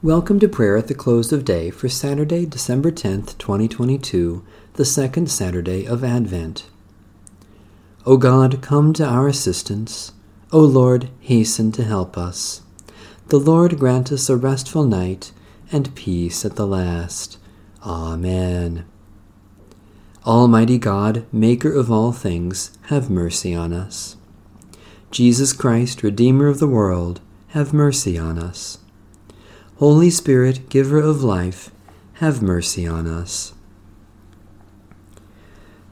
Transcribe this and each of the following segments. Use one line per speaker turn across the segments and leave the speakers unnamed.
Welcome to prayer at the close of day for Saturday, December 10th, 2022, the second Saturday of Advent. O God, come to our assistance. O Lord, hasten to help us. The Lord grant us a restful night and peace at the last. Amen. Almighty God, Maker of all things, have mercy on us. Jesus Christ, Redeemer of the world, have mercy on us. Holy Spirit, giver of life, have mercy on us.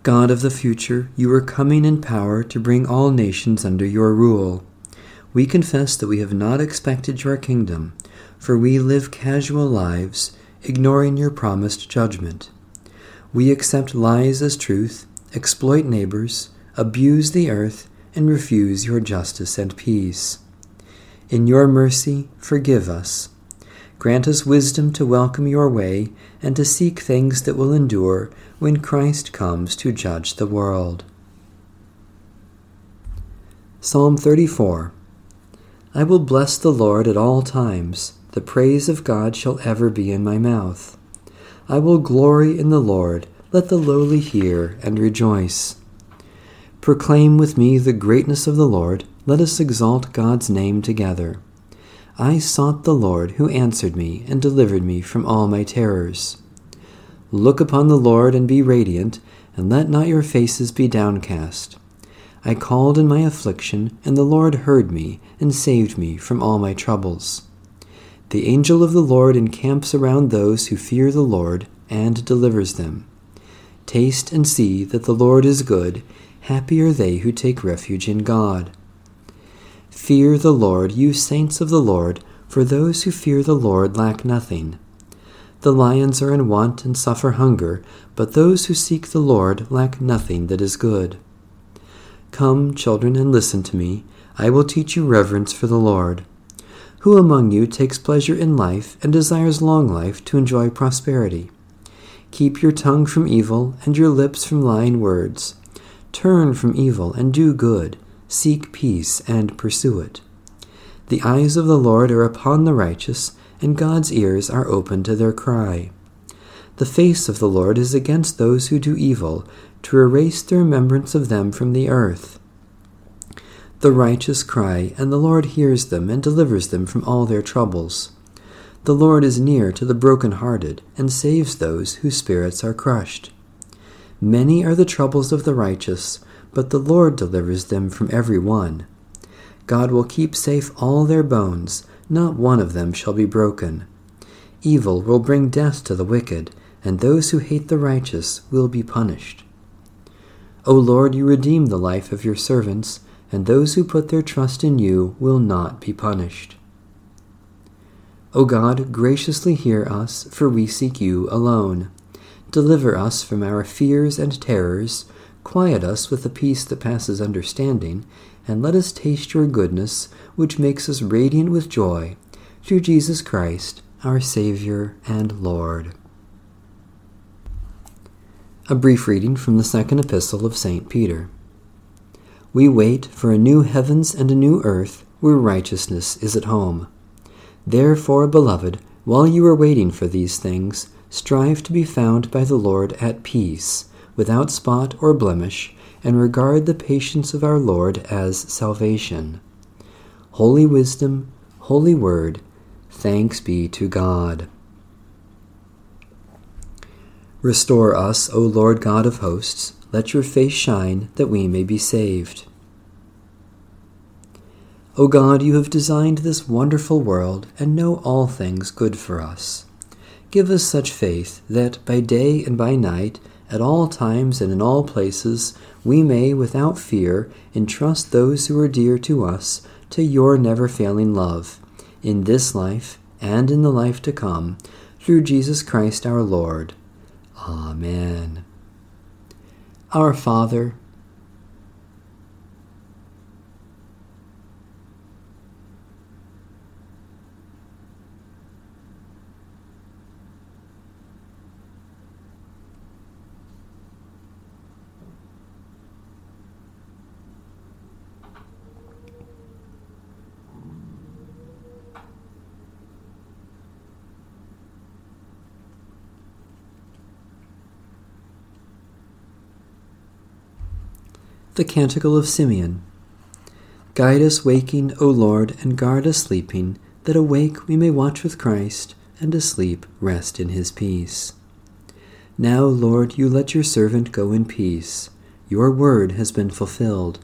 God of the future, you are coming in power to bring all nations under your rule. We confess that we have not expected your kingdom, for we live casual lives, ignoring your promised judgment. We accept lies as truth, exploit neighbors, abuse the earth, and refuse your justice and peace. In your mercy, forgive us Grant us wisdom to welcome your way and to seek things that will endure when Christ comes to judge the world. Psalm 34 I will bless the Lord at all times. The praise of God shall ever be in my mouth. I will glory in the Lord. Let the lowly hear and rejoice. Proclaim with me the greatness of the Lord. Let us exalt God's name together. I sought the Lord, who answered me and delivered me from all my terrors. Look upon the Lord and be radiant, and let not your faces be downcast. I called in my affliction, and the Lord heard me and saved me from all my troubles. The angel of the Lord encamps around those who fear the Lord and delivers them. Taste and see that the Lord is good. Happy are they who take refuge in God. Fear the Lord, you saints of the Lord, for those who fear the Lord lack nothing. The lions are in want and suffer hunger, but those who seek the Lord lack nothing that is good. Come, children, and listen to me. I will teach you reverence for the Lord. Who among you takes pleasure in life and desires long life to enjoy prosperity? Keep your tongue from evil and your lips from lying words. Turn from evil and do good seek peace and pursue it. The eyes of the Lord are upon the righteous, and God's ears are open to their cry. The face of the Lord is against those who do evil, to erase the remembrance of them from the earth. The righteous cry, and the Lord hears them and delivers them from all their troubles. The Lord is near to the broken-hearted, and saves those whose spirits are crushed. Many are the troubles of the righteous, but the Lord delivers them from every one. God will keep safe all their bones, not one of them shall be broken. Evil will bring death to the wicked, and those who hate the righteous will be punished. O Lord, you redeem the life of your servants, and those who put their trust in you will not be punished. O God, graciously hear us, for we seek you alone. Deliver us from our fears and terrors Quiet us with the peace that passes understanding, and let us taste your goodness, which makes us radiant with joy, through Jesus Christ, our Savior and Lord. A brief reading from the second epistle of St. Peter. We wait for a new heavens and a new earth where righteousness is at home. Therefore, beloved, while you are waiting for these things, strive to be found by the Lord at peace without spot or blemish, and regard the patience of our Lord as salvation. Holy Wisdom, Holy Word, thanks be to God. Restore us, O Lord God of hosts, let your face shine that we may be saved. O God, you have designed this wonderful world and know all things good for us. Give us such faith that by day and by night at all times and in all places, we may, without fear, entrust those who are dear to us to your never failing love, in this life and in the life to come, through Jesus Christ our Lord. Amen. Our Father, The Canticle of Simeon. Guide us waking, O Lord, and guard us sleeping, that awake we may watch with Christ, and asleep rest in his peace. Now, Lord, you let your servant go in peace. Your word has been fulfilled.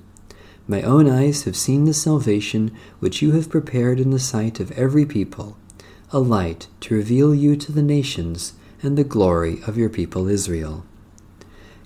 My own eyes have seen the salvation which you have prepared in the sight of every people, a light to reveal you to the nations and the glory of your people Israel.